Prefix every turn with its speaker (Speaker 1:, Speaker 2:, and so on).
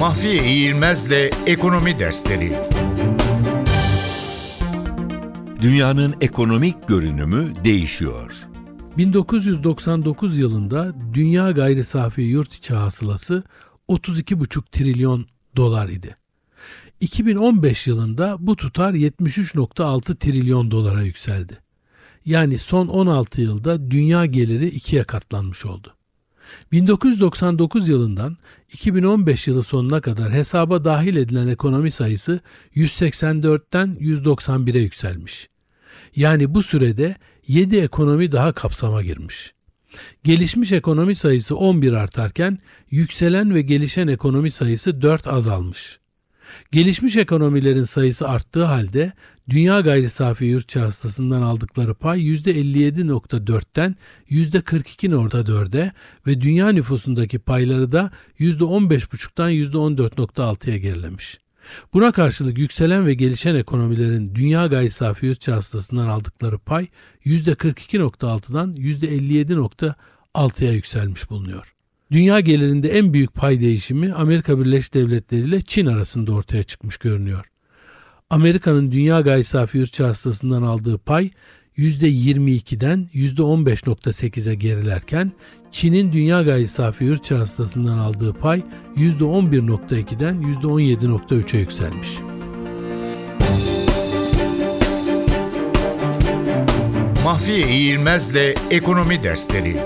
Speaker 1: Mahfiye İğilmez'le Ekonomi Dersleri
Speaker 2: Dünyanın ekonomik görünümü değişiyor.
Speaker 3: 1999 yılında dünya gayri safi yurt içi hasılası 32,5 trilyon dolar idi. 2015 yılında bu tutar 73,6 trilyon dolara yükseldi. Yani son 16 yılda dünya geliri ikiye katlanmış oldu. 1999 yılından 2015 yılı sonuna kadar hesaba dahil edilen ekonomi sayısı 184'ten 191'e yükselmiş. Yani bu sürede 7 ekonomi daha kapsama girmiş. Gelişmiş ekonomi sayısı 11 artarken yükselen ve gelişen ekonomi sayısı 4 azalmış. Gelişmiş ekonomilerin sayısı arttığı halde dünya gayri safi yurt hasılasından aldıkları pay %57.4'ten %42.4'e ve dünya nüfusundaki payları da %15.5'tan %14.6'ya gerilemiş. Buna karşılık yükselen ve gelişen ekonomilerin dünya gayri safi yurt hasılasından aldıkları pay %42.6'dan %57.6'ya yükselmiş bulunuyor. Dünya gelirinde en büyük pay değişimi Amerika Birleşik Devletleri ile Çin arasında ortaya çıkmış görünüyor. Amerika'nın dünya gayri safi yurt hasılasından aldığı pay %22'den %15.8'e gerilerken Çin'in dünya gayri safi yurt hasılasından aldığı pay %11.2'den %17.3'e yükselmiş.
Speaker 1: Mahfiye İğilmez'le Ekonomi Dersleri